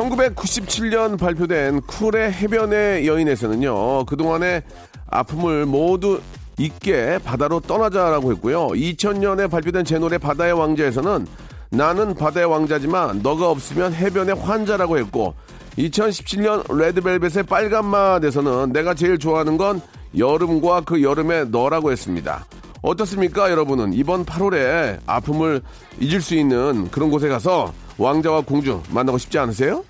(1997년) 발표된 쿨의 해변의 여인에서는요 그동안의 아픔을 모두 잊게 바다로 떠나자라고 했고요 (2000년에) 발표된 제 노래 바다의 왕자에서는 나는 바다의 왕자지만 너가 없으면 해변의 환자라고 했고 2017년 레드벨벳의 빨간맛에서는 내가 제일 좋아하는 건 여름과 그 여름의 너라고 했습니다. 어떻습니까 여러분은 이번 8월에 아픔을 잊을 수 있는 그런 곳에 가서 왕자와 공주 만나고 싶지 않으세요?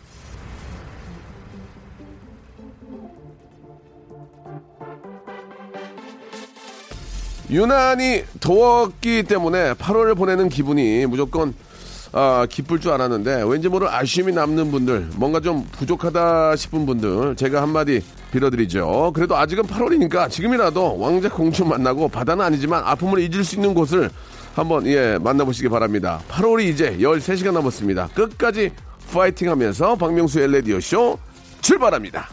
유난히 더웠기 때문에 8월을 보내는 기분이 무조건 아, 기쁠 줄 알았는데 왠지 모를 아쉬움이 남는 분들 뭔가 좀 부족하다 싶은 분들 제가 한마디 빌어드리죠. 그래도 아직은 8월이니까 지금이라도 왕자 공주 만나고 바다는 아니지만 아픔을 잊을 수 있는 곳을 한번 예 만나보시기 바랍니다. 8월이 이제 13시간 남았습니다. 끝까지 파이팅 하면서 박명수의 레디오 쇼 출발합니다.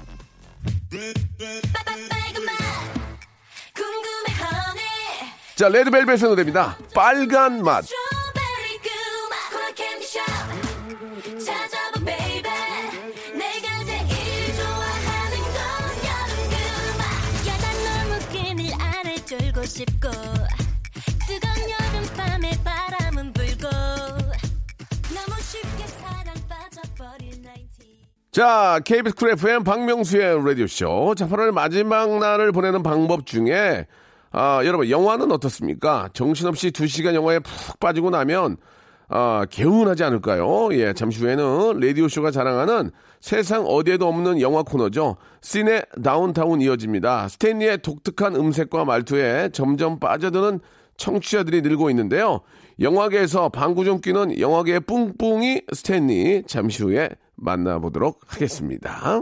자 레드벨벳의 노래입니다. 빨간 맛. 싶고 뜨거운 여름밤에 바람은 불고 너무 쉽게 사랑 빠져버린 90 자, KBS 쿨 FM 박명수의 라디오쇼. 자, 8월 마지막 날을 보내는 방법 중에, 아, 여러분, 영화는 어떻습니까? 정신없이 2시간 영화에 푹 빠지고 나면, 아, 개운하지 않을까요? 예, 잠시 후에는 라디오쇼가 자랑하는 세상 어디에도 없는 영화 코너죠. 씬의 다운타운 이어집니다. 스탠리의 독특한 음색과 말투에 점점 빠져드는 청취자들이 늘고 있는데요. 영화계에서 방구 좀 끼는 영화계의 뿡뿡이 스탠리 잠시 후에 만나보도록 하겠습니다.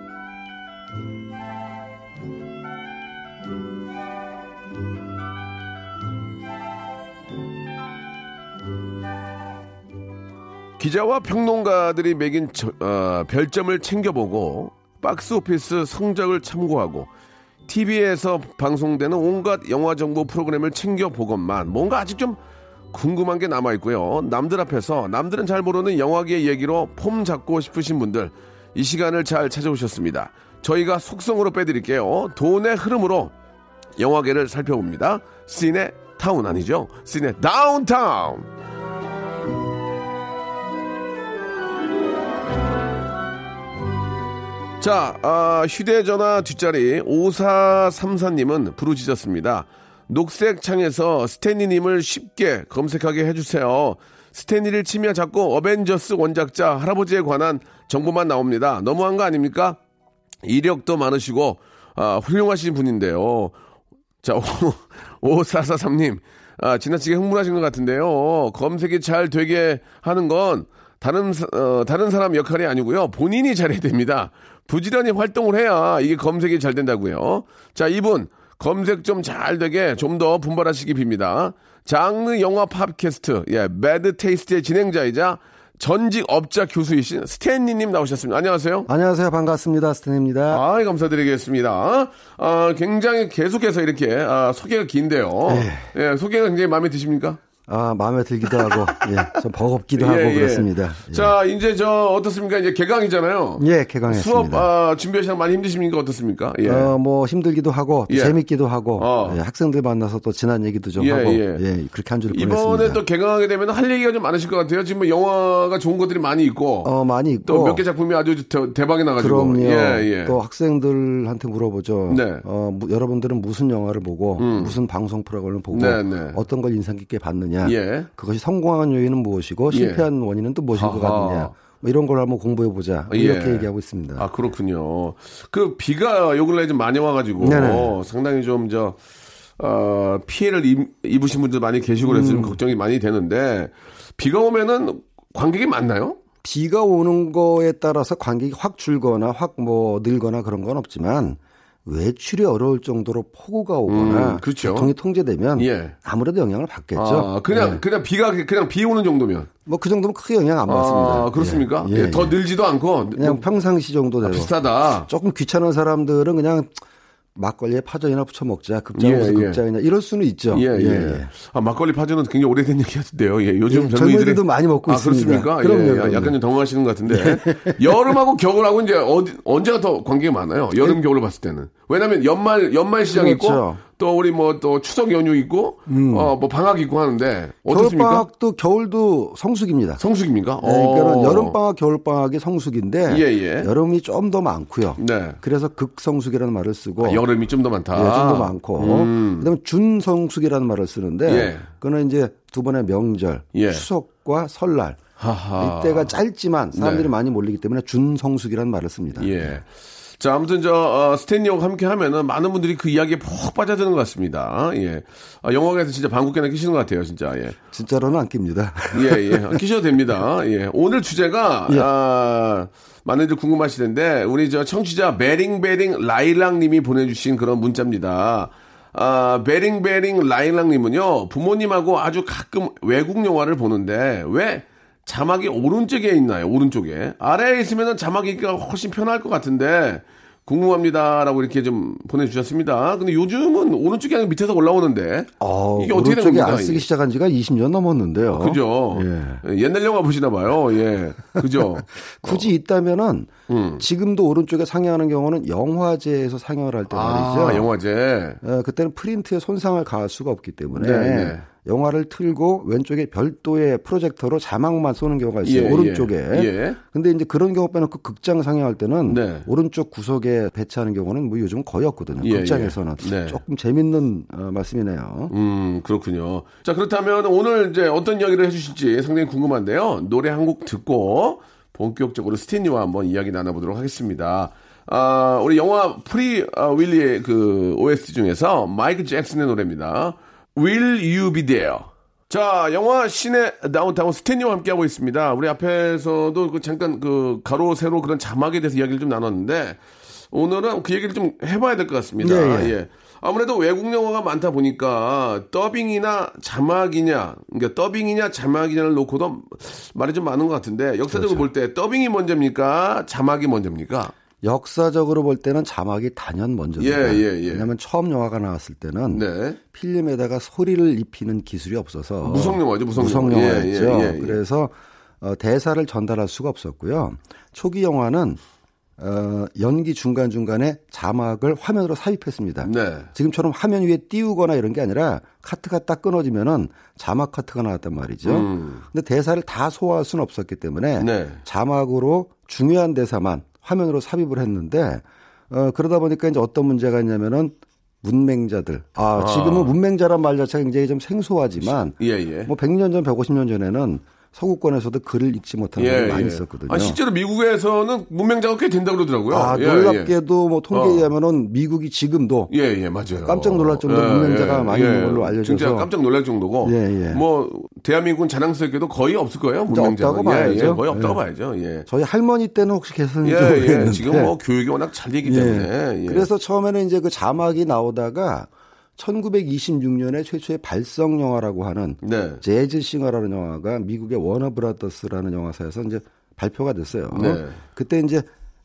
기자와 평론가들이 매긴 저- 어, 별점을 챙겨보고 박스 오피스 성적을 참고하고 TV에서 방송되는 온갖 영화 정보 프로그램을 챙겨보건만 뭔가 아직 좀 궁금한 게 남아 있고요. 남들 앞에서 남들은 잘 모르는 영화계 얘기로 폼 잡고 싶으신 분들 이 시간을 잘 찾아오셨습니다. 저희가 속성으로 빼드릴게요. 돈의 흐름으로 영화계를 살펴봅니다. 씬의 타운 아니죠? 씬의 다운타운. 자, 아, 휴대전화 뒷자리 5434님은 부르짖었습니다. 녹색 창에서 스탠리님을 쉽게 검색하게 해주세요. 스탠리를 치며 자꾸 어벤져스 원작자 할아버지에 관한 정보만 나옵니다. 너무한 거 아닙니까? 이력도 많으시고, 아, 훌륭하신 분인데요. 자, 5443님, 아, 지나치게 흥분하신 것 같은데요. 검색이 잘 되게 하는 건 다른, 사- 어, 다른 사람 역할이 아니고요. 본인이 잘해야 됩니다. 부지런히 활동을 해야 이게 검색이 잘 된다고요. 자, 이분 검색 좀 잘 되게 좀 더 분발하시기 빕니다. 장르 영화 팟캐스트, 예, Bad Taste의 진행자이자 전직 업자 교수이신 스탠리님 나오셨습니다. 안녕하세요. 안녕하세요. 반갑습니다. 스탠입니다. 아, 감사드리겠습니다. 아, 굉장히 계속해서 이렇게 아, 소개가 긴데요. 예, 소개가 굉장히 마음에 드십니까? 아, 마음에 들기도 하고, 예, 좀 버겁기도 하고 예, 예. 그렇습니다. 예. 자, 이제 저 어떻습니까? 이제 개강이잖아요. 예, 개강했습니다. 수업 아, 준비하시는 많이 힘드십니까? 어떻습니까? 예. 어, 뭐 힘들기도 하고 또 예. 재밌기도 하고 어. 예, 학생들 만나서 또 지난 얘기도 좀 예, 하고 예. 예. 그렇게 한 주를 이번에 보냈습니다. 또 개강하게 되면 할 얘기가 좀 많으실 것 같아요. 지금 뭐 영화가 좋은 것들이 많이 있고 어, 많이 있고 또 몇 개 작품이 아주 대, 대박이 나가지고 그럼요. 예, 예. 또 학생들한테 물어보죠. 네. 음. 어, 무- 여러분들은 무슨 영화를 보고 무슨 방송 프로그램을 보고 네, 네. 어떤 걸 인상 깊게 봤느냐. 예. 그것이 성공한 요인은 무엇이고 실패한 원인은 또 무엇일 것 아하. 같느냐. 뭐 이런 걸 한번 공부해 보자. 뭐 예. 이렇게 얘기하고 있습니다. 아 그렇군요. 그 비가 요 근래 좀 많이 와가지고 네네. 상당히 좀저 어, 피해를 입, 입으신 분들 많이 계시고 그래서 음. 좀 걱정이 많이 되는데 비가 오면은 관객이 많나요? 비가 오는 거에 따라서 관객이 확 줄거나 확 뭐 늘거나 그런 건 없지만 외출이 어려울 정도로 폭우가 오거나 음, 그렇죠. 교통이 통제되면 예. 아무래도 영향을 받겠죠. 아, 그냥 예. 그냥 비가 그냥 비 오는 정도면 뭐 그 정도면 크게 영향 안 받습니다. 아 그렇습니까? 예. 예, 예, 더 예. 늘지도 않고 그냥 평상시 정도대로 비슷하다. 조금 귀찮은 사람들은 그냥 막걸리에 파전이나 부쳐 먹자. 극장 무슨 예, 예. 극장이냐 이럴 수는 있죠. 예, 예. 아, 막걸리 파전은 굉장히 오래된 얘기 같은데요. 예, 요즘 예. 젊은이들도 많이 먹고 아, 있습니다. 그렇습니까? 그럼요, 예, 그럼요. 약간 좀 당황하시는 것 같은데. 여름하고 겨울하고 이제 어디, 언제가 더 관계가 많아요? 여름, 겨울을 봤을 때는. 왜냐면 연말, 연말 시장 있고, 그렇죠. 또 우리 뭐 또 추석 연휴 있고, 어, 뭐 방학 있고 하는데, 어떻습니까? 겨울 방학도 겨울도 성수기입니다. 성수기입니까? 네, 그러니까 어. 여름 방학, 겨울 방학이 성수기인데 예, 예. 여름이 좀 더 많고요. 네. 그래서 극성수기라는 말을 쓰고 아, 여름이 좀 더 많다. 예, 좀더 많고 음. 그다음에 준성수기라는 말을 쓰는데 예. 그거는 이제 두 번의 명절, 예. 추석과 설날 하하. 이때가 짧지만 사람들이 네. 많이 몰리기 때문에 준성수기라는 말을 씁니다. 예. 자, 아무튼 저 어, 스탠리와 함께 하면은 많은 분들이 그 이야기에 푹 빠져드는 것 같습니다. 예. 아, 영화관에서 진짜 방귀깨나 끼시는 것 같아요, 진짜. 예. 진짜로는 안 낍니다. 예, 예. 끼셔도 됩니다. 예. 오늘 주제가, 예. 아, 많은들 궁금하실 텐데, 우리 저 청취자 베링베링 라일락 님이 보내 주신 그런 문자입니다. 아, 베링베링 라일락 님은요, 부모님하고 아주 가끔 외국 영화를 보는데, 왜 자막이 오른쪽에 있나요? 오른쪽에. 아래에 있으면 자막이가 훨씬 편할 것 같은데, 궁금합니다라고 이렇게 좀 보내주셨습니다. 근데 요즘은 오른쪽이 아니라 밑에서 올라오는데 어, 이게 어떻게 된 겁니까? 안 쓰기 시작한 지가 20년 넘었는데요. 그죠? 예. 옛날 영화 보시나 봐요. 예. 그죠? 굳이 있다면은 음. 지금도 오른쪽에 상영하는 경우는 영화제에서 상영을 할 때 말이죠. 아, 영화제. 어, 그때는 프린트에 손상을 가할 수가 없기 때문에 네, 네. 영화를 틀고 왼쪽에 별도의 프로젝터로 자막만 쏘는 경우가 있어요. 예, 오른쪽에. 예. 예. 근데 이제 그런 경우 빼놓고 극장 상영할 때는 네. 오른쪽 구석에 배치하는 경우는 뭐 요즘 거의 없거든요. 예, 극장에서는 예. 네. 조금 재밌는 어, 말씀이네요. 음, 그렇군요. 자, 그렇다면 오늘 이제 어떤 이야기를 해주실지 상당히 궁금한데요. 노래 한 곡 듣고 본격적으로 스탠리와 한번 이야기 나눠보도록 하겠습니다. 아, 우리 영화 Free 아, Willy의 그 OST 중에서 마이클 잭슨의 노래입니다. Will You Be There? 자, 영화 Cine Downtown 스탠리와 함께하고 있습니다. 우리 앞에서도 그 잠깐 그 가로, 세로 그런 자막에 대해서 이야기를 좀 나눴는데 오늘은 그 얘기를 좀 해봐야 될 것 같습니다. 예, 예. 예. 아무래도 외국 영화가 많다 보니까 더빙이나 자막이냐, 그러니까 더빙이냐 자막이냐를 놓고도 말이 좀 많은 것 같은데 역사적으로 그렇죠. 볼때 더빙이 먼저입니까? 자막이 먼저입니까? 역사적으로 볼 때는 자막이 단연 먼저입니다. 예, 예, 예. 왜냐하면 처음 영화가 나왔을 때는 네. 필름에다가 소리를 입히는 기술이 없어서 무성 영화죠, 무성 영화. 영화였죠. 예, 예, 예, 예. 그래서 어, 대사를 전달할 수가 없었고요. 초기 영화는 어, 연기 중간 중간에 자막을 화면으로 삽입했습니다. 네. 지금처럼 화면 위에 띄우거나 이런 게 아니라 카트가 딱 끊어지면은 자막 카트가 나왔단 말이죠. 근데 대사를 다 소화할 수는 없었기 때문에 음. 네. 자막으로 중요한 대사만 화면으로 삽입을 했는데 어, 그러다 보니까 이제 어떤 문제가 있냐면은 문맹자들. 아, 지금은 문맹자란 말 자체가 굉장히 좀 생소하지만 예, 예. 뭐 100년 전, 150년 전에는 서구권에서도 글을 읽지 못하는 예, 많이 예. 있었거든요. 아, 실제로 미국에서는 문맹자가 꽤 된다고 그러더라고요. 아, 예, 놀랍게도 뭐 통계에 어. 의하면은 미국이 지금도 예, 예, 맞아요. 깜짝 놀랄 정도로 문맹자가 많이 있는 걸로 알려져서. 진짜 깜짝 놀랄 정도고. 예, 예. 뭐, 대한민국은 자랑스럽게도 거의 없을 거예요, 문맹자가. 없다고 예, 예, 봐야죠. 거의 없다고 예. 봐야죠. 예. 저희 할머니 때는 혹시 계셨는지 예, 모르겠는데. 예. 지금 뭐 교육이 워낙 잘 되기 때문에. 예. 그래서 처음에는 이제 그 자막이 나오다가 1926년에 최초의 발성 영화라고 하는 네. 재즈 싱어라는 영화가 미국의 워너 브라더스라는 영화사에서 이제 발표가 됐어요. 네. 그때 이제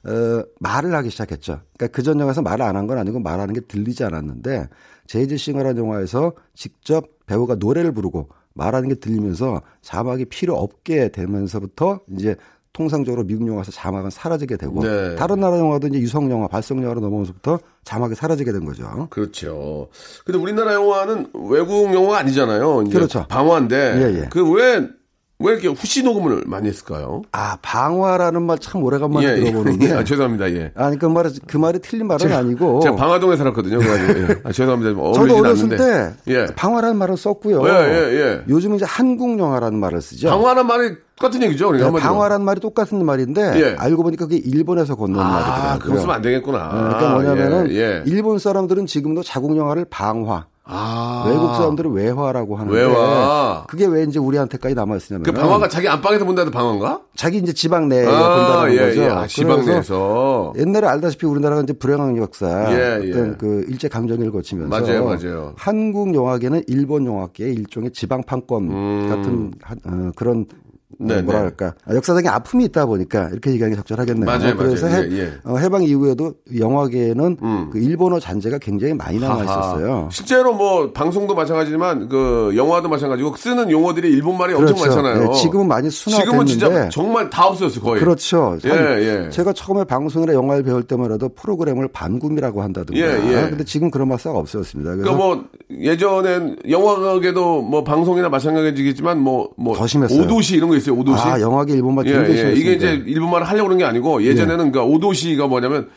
어, 말을 하기 시작했죠. 그러니까 그 전 영화에서 말을 안 한 건 아니고 말하는 게 들리지 않았는데 재즈 싱어라는 영화에서 직접 배우가 노래를 부르고 말하는 게 들리면서 자막이 필요 없게 되면서부터 이제 통상적으로 미국 영화에서 자막은 사라지게 되고 네. 다른 나라 영화도 이제 유성 영화, 발성 영화로 넘어오면서부터 자막이 사라지게 된 거죠. 그렇죠. 근데 우리나라 영화는 외국 영화가 아니잖아요. 그렇죠. 방화인데 예, 예. 그왜 왜 이렇게 후시 녹음을 많이 했을까요? 아 방화라는 말 참 오래간만에 예, 예. 들어보는데 아, 죄송합니다. 예. 아니 그 말이 그 말이 틀린 말은 아니고 제가 방화동에 살았거든요. 그래가지고 예. 아, 죄송합니다. 저도 어렸을 않는데. 때 예. 방화라는 말을 썼고요. 예, 예, 예. 요즘은 이제 한국 영화라는 말을 쓰죠. 방화란 말이 똑같은 얘기죠. 그러니까 네. 방화라는 말이 똑같은 말인데 예. 알고 보니까 그게 일본에서 건너온 아, 말이더라고요. 그거 쓰면 안 되겠구나. 그러니까 뭐냐면은 예, 예. 일본 사람들은 지금도 자국 영화를 방화, 아. 외국 사람들은 외화라고 하는데 외화. 그게 왜 이제 우리한테까지 남아 있으냐면 그 방화가 자기 안방에서 본다도 방화인가? 자기 이제 지방 내에 아, 본다는 예, 거죠. 예. 아, 지방 내에서. 옛날에 알다시피 우리나라가 이제 불행한 역사, 예, 예. 어떤 그 일제 강점기를 거치면서 맞아요, 맞아요. 한국 영화계는 일본 영화계의 일종의 지방 판권 같은 한- 어, 그런 어, 음. 네, 뭐랄까 아, 역사적인 아픔이 있다 보니까 이렇게 얘기하는 게 적절하겠네요. 맞아요, 그래서 맞아요. 해, 예, 예. 어, 해방 이후에도 영화계에는 그 일본어 잔재가 굉장히 많이 남아 있었어요. 실제로 뭐 방송도 마찬가지지만 그 영화도 마찬가지고 쓰는 용어들이 일본 말이 엄청 그렇죠. 많잖아요. 예, 지금은 많이 지금은 진짜 순화됐는데 정말 다 없어졌어요 거의. 그렇죠. 예, 한- 예. 제가 처음에 방송이나 영화를 배울 때마다 프로그램을 반금이라고 한다든가. 예, 예. 근데 지금 그런 맛사가 없어졌습니다. 그래서 그러니까 뭐 예전엔 영화계도 뭐 방송이나 마찬가지겠지만 뭐 뭐. 오도시 이런 거 있어요. 오도시. 아, 영화계 일본말 예, 굉장히 예. 심했습니다. 이게 이제 일본말을 하려고 그런 게 아니고 예전에는 그 오도시가 뭐냐면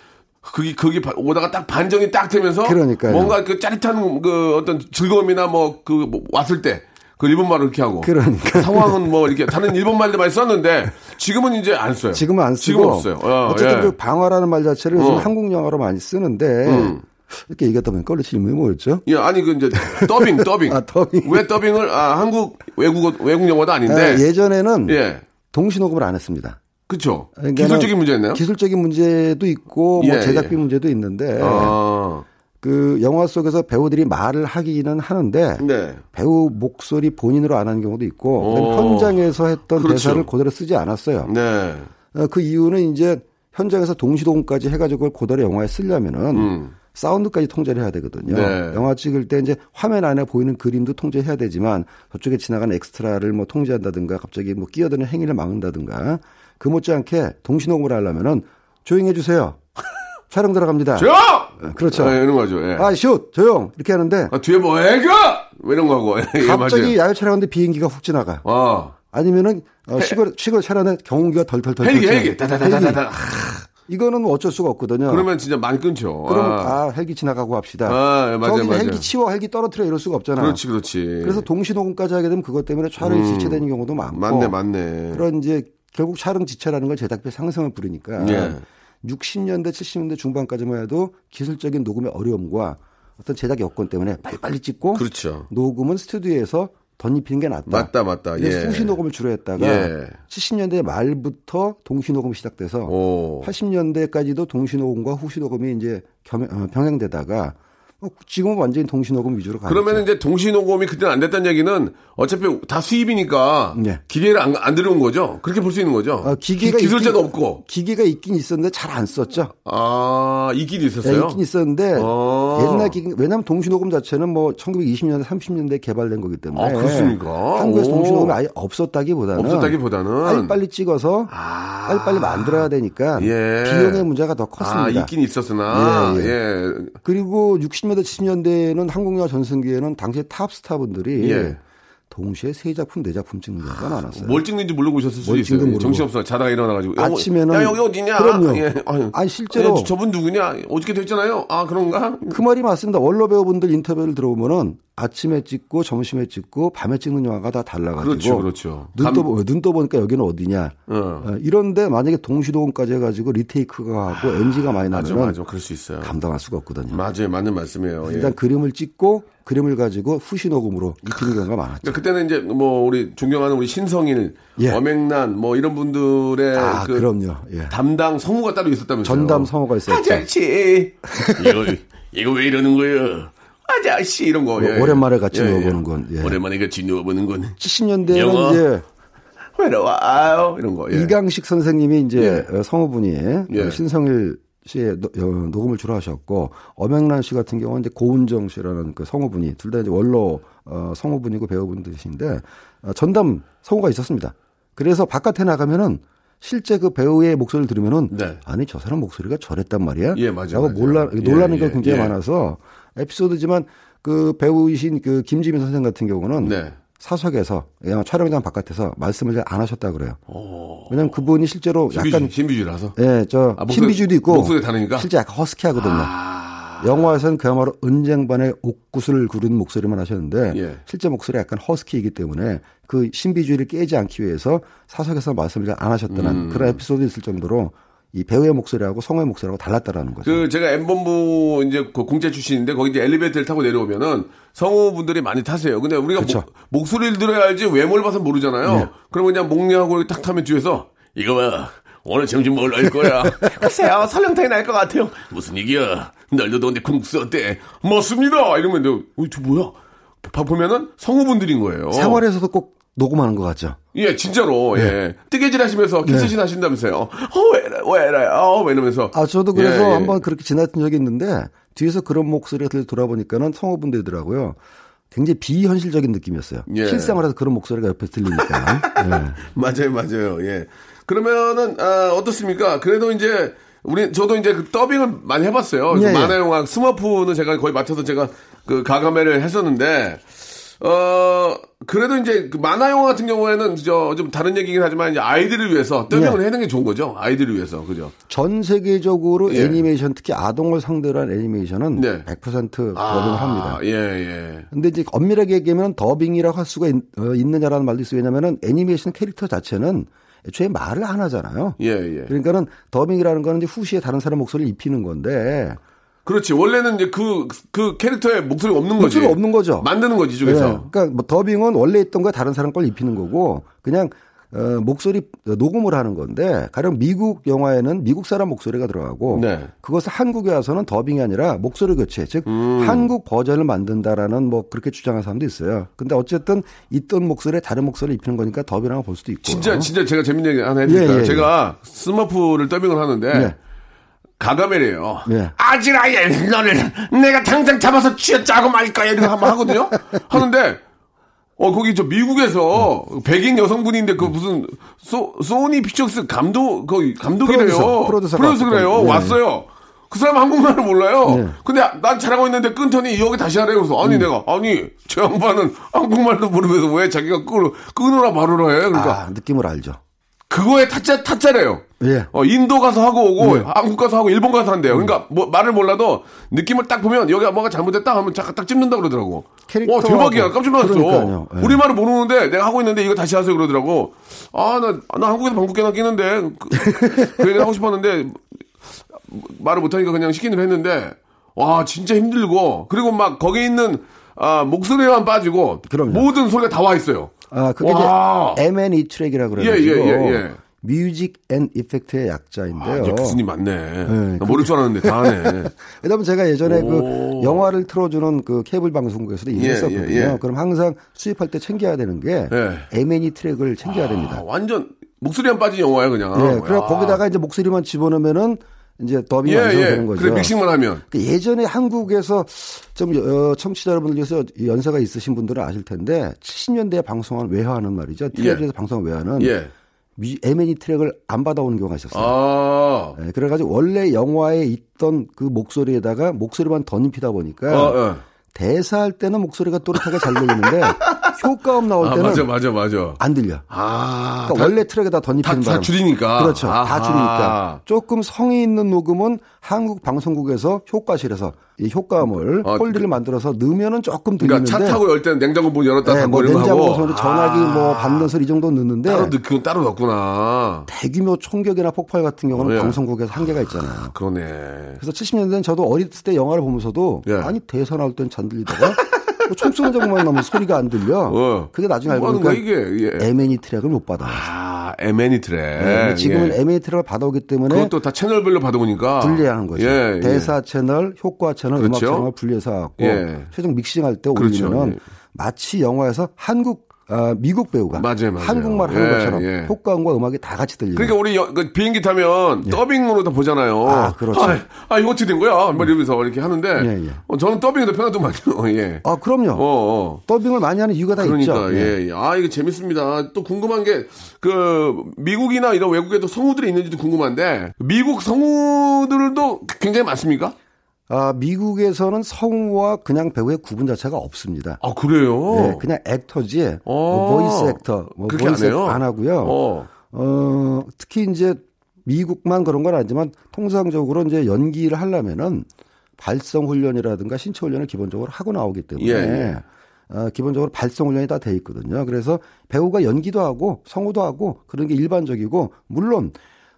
그게 그게 바- 오다가 딱 반정이 딱 되면서 그러니까요. 뭔가 그 짜릿한 그 어떤 즐거움이나 뭐그 왔을 때 그 일본말을 이렇게 하고 그러니까요. 상황은 뭐 이렇게 다른 일본말도 많이 썼는데 지금은 이제 안 써요. 지금은 안 쓰고 지금 없어요. 어, 쨌든 예. 그 방화라는 말 자체를 어. 한국 영화로 많이 쓰는데 음. 이렇게 얘기하다 보니까 원래 질문이 뭐였죠? 예, 아니 그 이제 더빙, 더빙. 아, 더빙. 왜 더빙을 아 한국 외국어 외국 영화도 아닌데. 아, 예전에는 예. 동시 녹음을 안 했습니다. 그렇죠. 그러니까는 기술적인 문제였나요? 기술적인 문제도 있고 뭐 예, 제작비 예. 문제도 있는데 아. 그 영화 속에서 배우들이 말을 하기는 하는데 네. 배우 목소리 본인으로 안 하는 경우도 있고 오. 현장에서 했던 그렇죠. 대사를 그대로 쓰지 않았어요. 네. 어, 그 이유는 이제 현장에서 동시동까지 해가지고 그걸 그대로 영화에 쓰려면은 음. 사운드까지 통제를 해야 되거든요. 네. 영화 찍을 때 이제 화면 안에 보이는 그림도 통제해야 되지만 저쪽에 지나가는 엑스트라를 뭐 통제한다든가 갑자기 뭐 끼어드는 행위를 막는다든가 그 못지않게 동시녹음을 하려면은 조용히 해주세요. 촬영 들어갑니다. 조용! 어, 그렇죠. 예, 이런 거죠. 예. 아, 슛! 조용! 이렇게 하는데 아, 뒤에 뭐 애가 뭐 이런 거고. 예, 갑자기. 야외 촬영하는데 비행기가 훅 지나가. 아. 아니면은 어, 시골 시골 촬영하는데 경운기가 덜덜덜 헬기. 헬기 따다다다다. 이거는 뭐 어쩔 수가 없거든요. 그러면 진짜 많이 끊죠. 그러면 아. 아, 헬기 지나가고 합시다. 아, 예, 맞아요, 저기 맞아요. 헬기 치워 헬기 떨어뜨려 이럴 수가 없잖아. 그렇지 그렇지. 그래서 동시녹음까지 하게 되면 그것 때문에 촬영이 지체되는 경우도 많고. 음. 맞네 맞네. 그런 이제 결국 촬영 지체라는 걸 제작비 상승을 부르니까 예. 60년대 70년대 중반까지만 해도 기술적인 녹음의 어려움과 어떤 제작 여건 때문에 빨리빨리 찍고 그렇죠. 녹음은 스튜디오에서 덧입히는 게 낫다. 맞다 맞다. 예. 후시 녹음을 주로 했다가 예. 70년대 말부터 동시 녹음이 시작돼서 오. 80년대까지도 동시 녹음과 후시 녹음이 이제 겸, 어, 병행되다가 어, 지금은 완전히 동시 녹음 위주로 가죠. 그러면 이제 동시녹음이 그때는 안 됐다는 얘기는 어차피 다 수입이니까 네. 기계를 안, 안 들여온 거죠. 그렇게 볼 수 있는 거죠. 어, 기계가 기, 술자도 있긴- 없고. 기계가 있긴 있었는데 잘 안 썼죠. 아 있긴 네, 있었어요. 있긴 있었는데 어. 옛날 기계 왜냐하면 동시 녹음 자체는 뭐 1920년대 30년대 개발된 거기 때문에 아, 그렇습니까? 한국에서 오. 동시 녹음이 아예 없었다기보다는 없었다기보다는 빨리 빨리 찍어서 아. 빨리 빨리 만들어야 되니까 예. 비용의 문제가 더아 컸습니다. 있긴 있었으나 예, 예, 예. 그리고 60 년대 70년대에는 한국 영화 전성기에는 당시에 탑스타 분들이 예. 동시에 세 작품 네 작품 찍는 경우가 많았어요. 뭘 찍는지 모르고 오셨을 수도 뭘 있어요. 정신없어. 자다가 일어나가지고. 야, 아침에는 야, 여기 어디냐? 그럼요. 예. 아유. 아니, 실제로- 예, 저분 누구냐? 어저께 됐잖아요. 아, 그런가? 그 말이 맞습니다. 원로 배우분들 인터뷰를 들어보면은 아침에 찍고 점심에 찍고 밤에 찍는 영화가 다 달라가지고 그렇죠, 그렇죠. 눈 감- 떠, 눈 떠보니까 여기는 어디냐 어. 어, 이런데 만약에 동시도금까지 해가지고 리테이크가 하고 NG가 많이 맞아, 나면 맞아. 그럴 수 있어요. 감당할 수가 없거든요. 맞아요. 맞는 말씀이에요. 예. 일단 그림을 찍고 그림을 가지고 후시 녹음으로 입히는 경우가 많았죠. 그러니까 그때는 이제 뭐 우리 존경하는 우리 신성일, 예. 엄앵란 뭐 이런 분들의 아 그 그럼요. 예. 담당 성우가 따로 있었다면서요. 전담 성우가 있었죠. 아저씨, 이거 이거 왜 이러는 거예요? 아저씨 이런 거. 뭐 오랜만에 같이 누워보는 건, 예. 오랜만에 같이 누워보는 건 70년대에는 영어. 이제 외로워요 이런 거. 예. 이강식 선생님이 이제 어, 성우분이 예. 어, 신성일 씨의 노- 어, 녹음을 주로 하셨고 엄영란 씨 같은 경우는 이제 고은정 씨라는 그 성우분이 둘 다 이제 원로 어, 성우분이고 배우분들이신데 어, 전담 성우가 있었습니다. 그래서 바깥에 나가면은 실제 그 배우의 목소리를 들으면은 네. 아니 저 사람 목소리가 저랬단 말이야. 예, 맞아요, 라고. 몰라 예, 놀라는 게 예, 굉장히 예. 많아서 에피소드지만 그 배우이신 그 김지민 선생 같은 경우는 네. 사석에서 그냥 촬영장 바깥에서 말씀을 잘 안 하셨다 그래요. 왜냐면 그분이 실제로 신비주, 약간 신비주라서. 예, 저 아, 목소리- 신비주도 있고 목소리 다르니까? 실제 약간 허스키하거든요. 아. 영화에서는 그야말로 은쟁반의 옥구슬을 구른 목소리만 하셨는데 예. 실제 목소리가 약간 허스키이기 때문에 그 신비주의를 깨지 않기 위해서 사석에서 말씀을 잘 안 하셨다는 음. 그런 에피소드 있을 정도로 이 배우의 목소리하고 성우의 목소리하고 달랐다라는 거죠. 그 제가 M본부 이제 그 공채 출신인데 거기 이제 엘리베이터를 타고 내려오면은 성우분들이 많이 타세요. 근데 우리가 그쵸. 목, 소리를 들어야 알지 외모를 봐서 모르잖아요. 네. 그럼 그냥 목리하고 이렇게 딱 타면 뒤에서 이거 봐. 오늘 점심 뭘할 거야? 글쎄요, 설렁탕이 날 것 같아요. 무슨 얘기야? 날도 더운데 콩국수 어때? 맞습니다! 이러면, 너, 어, 저 뭐야? 봐 보면은 성우분들인 거예요. 생활에서도 꼭 녹음하는 것 같죠. 예, 진짜로, 네. 예. 뜨개질 하시면서 키스신 하신다면서요. 어, 왜왜 이래, 어, 왜 이러면서. 아, 저도 그래서 예, 예. 한번 그렇게 지났던 적이 있는데 뒤에서 그런 목소리가 들려 돌아보니까는 성우분들이더라고요. 굉장히 비현실적인 느낌이었어요. 예. 실생활에서 그런 목소리가 옆에 들리니까. 예. 맞아요, 맞아요. 예. 그러면은 아, 어떻습니까? 그래도 이제 우리 저도 이제 그 더빙을 많이 해봤어요. 그 예, 예. 만화 영화 스머프는 제가 거의 맡아서 제가 그 가가매를 했었는데 어 그래도 이제 그 만화 영화 같은 경우에는 저 좀 다른 얘기긴 하지만 이제 아이들을 위해서 더빙을 예. 해는 게 좋은 거죠. 아이들을 위해서 그죠? 전 세계적으로 예. 애니메이션 특히 아동을 상대로 한 애니메이션은 네. 100% 더빙을 합니다. 예, 예. 근데 이제 엄밀하게 얘기하면 더빙이라고 할 수가 있, 느냐라는 말도 있어요. 왜냐면은 애니메이션 캐릭터 자체는 애초에 말을 안 하잖아요. 예, 예. 그러니까는 더빙이라는 거는 이제 후시에 다른 사람 목소리를 입히는 건데 그렇지. 원래는 이제 그, 그 캐릭터의 목소리가 없는 거지. 목소리가 없는 거죠. 만드는 거지, 예, 중에서. 그러니까 뭐 더빙은 원래 있던 거 다른 사람 걸 입히는 거고 그냥 어, 목소리 녹음을 하는 건데 가령 미국 영화에는 미국 사람 목소리가 들어가고 네. 그것을 한국에 와서는 더빙이 아니라 목소리 교체 즉 음. 한국 버전을 만든다라는 뭐 그렇게 주장하는 사람도 있어요. 근데 어쨌든 있던 목소리에 다른 목소리를 입히는 거니까 더빙이라고 볼 수도 있고 진짜 진짜 제가 재밌는 얘기 하나 해드릴까요? 예, 예, 예. 제가 스머프를 더빙을 하는데 예. 가가멜이에요. 예. 아지라엘 너를 내가 당장 잡아서 쥐어짜고 말 거야 이렇게 한번 하거든요. 하는데 어 거기 저 미국에서 백인 여성분인데 그 무슨 소 소니 픽처스 감독 그 감독이래요. 프로듀서, 프로듀서가 프로듀서래요. 예. 왔어요. 그 사람 한국말을 몰라요. 네. 근데 난 잘하고 있는데 끊더니 여기 다시 하래요. 그래서 아니 내가 아니 저 양반은 한국말도 모르면서 왜 자기가 끊, 끊으라 말으라 해. 그러니까 아 느낌을 알죠. 그거에 타짜 타짜래요. 예. 어, 인도 가서 하고 오고 한국 가서 하고 일본 가서 한대요. 그러니까 뭐 말을 몰라도 느낌을 딱 보면 여기가 뭐가 잘못됐다 하면 딱, 딱 찝는다 그러더라고. 와. 대박이야. 깜짝 놀랐어. 예. 우리 말을 모르는데 내가 하고 있는데 이거 다시 하세요 그러더라고. 아나나 한국에서 방북해나 끼는데 그, 그 얘기를 하고 싶었는데 말을 못하니까 그냥 시키는 했는데 와 진짜 힘들고 그리고 막 거기 있는 아, 목소리만 빠지고 그럼요. 모든 소리가 다 와 있어요. 아 그게 와. 이제 M&E 트랙이라고 예, 그래가지고 예, 예, 예. music and effect의 아, 약자인데요. 이제 교수님 맞네. 네, 나 모를 줄 알았는데 다 하네. 왜냐면 제가 예전에 오. 그 영화를 틀어주는 그 케이블 방송국에서도 일을 예, 했었거든요. 예, 예. 그럼 항상 수입할 때 챙겨야 되는 게 예. M&E 트랙을 챙겨야 됩니다. 아, 완전 목소리만 빠진 영화야 그냥. 예, 그래 야. 거기다가 이제 목소리만 집어넣으면은 이제 더빙이 예, 완성되는 예. 거죠. 그래 믹싱만 하면. 그 예전에 한국에서 좀 어, 청취자 여러분들 중에서 연세가 있으신 분들은 아실 텐데 70년대에 방송한 외화하는 말이죠. TV에서 방송한 외화는 예. 뮤- M&E 트랙을 안 받아오는 경우가 있었어요. 아. 예, 그래가지고 원래 영화에 있던 그 목소리에다가 목소리만 더 입히다 보니까 어, 어. 대사할 때는 목소리가 또렷하게 잘 들리는데 효과음 나올 아, 때는 맞아, 맞아, 맞아. 안 들려. 아. 그러니까 원래 트랙에다 덧입히는 다, 다. 줄이니까. 그렇죠. 다 아하. 줄이니까. 조금 성의 있는 녹음은 한국 방송국에서 효과실에서 이 효과음을 아, 폴리를 만들어서 넣으면은 조금 그러니까 들리는데 차 타고 열 때는 냉장고 문 열었다 네, 뭐 냉장고. 소리, 전화기 아. 뭐 받는 소리 이 정도 넣는데 따로 넣, 그건 따로 넣었구나. 대규모 총격이나 폭발 같은 경우는 어, 예. 방송국에서 한계가 있잖아요. 그러네. 그래서 70년대는 저도 어릴 때 영화를 보면서도 예. 아니 대사 나올 땐잘 들리다가 뭐총 쏘는 장면만 나오면 소리가 안 들려. 어. 그게 나중에 알고 뭐 보니까 이게? 예. M&E 트랙을 못 받아. 아, M&E 트랙. 네, 지금은 예. M&E 트랙을 받아오기 때문에 그것도 다 채널별로 받아보니까. 분리해야 하는 거죠. 예, 예. 대사 채널, 효과 채널, 음악 그렇죠. 채널을 분리해서 갖고 예. 최종 믹싱할 때 그렇죠. 올리면은 예. 마치 영화에서 한국 아, 미국 배우가 맞아요, 맞아요. 한국말 하는 예, 것처럼 예. 효과음과 음악이 다 같이 들리는. 그러니까 우리 여- 그 비행기 타면 더빙으로 다 보잖아요. 예. 아, 그렇죠. 아, 아, 이거 어떻게 된 거야? 막 이러면서 이렇게 하는데 예, 예. 어, 저는 더빙이 더 편하더만요. 예. 아, 그럼요. 어, 어. 더빙을 많이 하는 이유가 다 그러니까 있죠. 예. 예. 아 이거 재밌습니다. 또 궁금한 게 그 미국이나 이런 외국에도 성우들이 있는지도 궁금한데 미국 성우들도 굉장히 많습니까? 아, 미국에서는 성우와 그냥 배우의 구분 자체가 없습니다. 아 그래요? 예, 그냥 actor지, 뭐 어. voice actor, 뭐 그렇게 voice 안 안 하고요. 어. 어, 특히 이제 미국만 그런 건 아니지만 통상적으로 이제 연기를 하려면은 발성 훈련이라든가 신체 훈련을 기본적으로 하고 나오기 때문에 예, 예. 어, 기본적으로 발성 훈련이 다 돼 있거든요. 그래서 배우가 연기도 하고 성우도 하고 그런 게 일반적이고 물론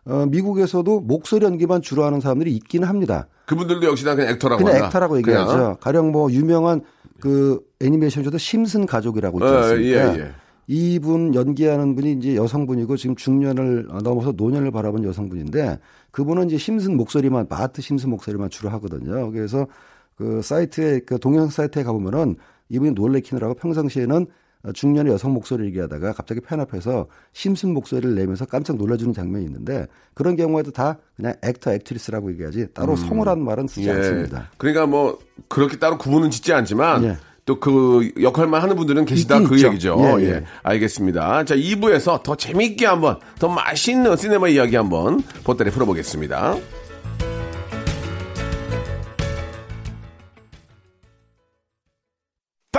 어, 미국에서도 목소리 연기만 주로 하는 사람들이 있기는 합니다. 그분들도 역시 나 그냥 액터라고 그냥 한다. 액터라고 그냥. 얘기하죠. 가령 뭐 유명한 그 애니메이션에도 심슨 가족이라고 있지 예, 않습니까? 예, 예. 이분 연기하는 분이 이제 여성분이고 지금 중년을 넘어서 노년을 바라본 여성분인데 그분은 이제 심슨 목소리만 마트 심슨 목소리만 주로 하거든요. 그래서 그 사이트에 그 동영 사이트에 가보면은 이분이 놀래키느라고 평상시에는 중년의 여성 목소리를 얘기하다가 갑자기 펜 앞에서 심슨 목소리를 내면서 깜짝 놀라주는 장면이 있는데 그런 경우에도 다 그냥 액터 액트리스라고 얘기하지 따로 성우라는 말은 쓰지 음. 예. 않습니다. 그러니까 뭐 그렇게 따로 구분은 짓지 않지만 예. 또그 역할만 하는 분들은 계시다 그 있죠. 얘기죠. 예, 예, 예. 알겠습니다. 자, 2부에서 더 재밌게 한번 더 맛있는 시네마 이야기 한번 보따리 풀어보겠습니다.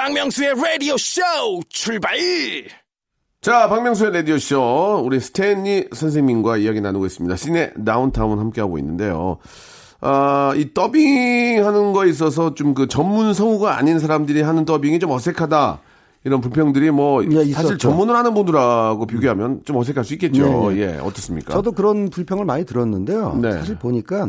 박명수의 라디오 쇼 출발 자, 박명수의 라디오 쇼. 우리 스탠리 선생님과 이야기 나누고 있습니다. Cine Downtown 함께하고 있는데요. 아, 이 더빙 하는 거에 있어서 좀 그 전문 성우가 아닌 사람들이 하는 더빙이 좀 어색하다. 이런 불평들이 뭐 예, 사실. 전문을 하는 분들하고 비교하면 좀 어색할 수 있겠죠. 네, 예, 어떻습니까? 저도 그런 불평을 많이 들었는데요. 네. 사실 보니까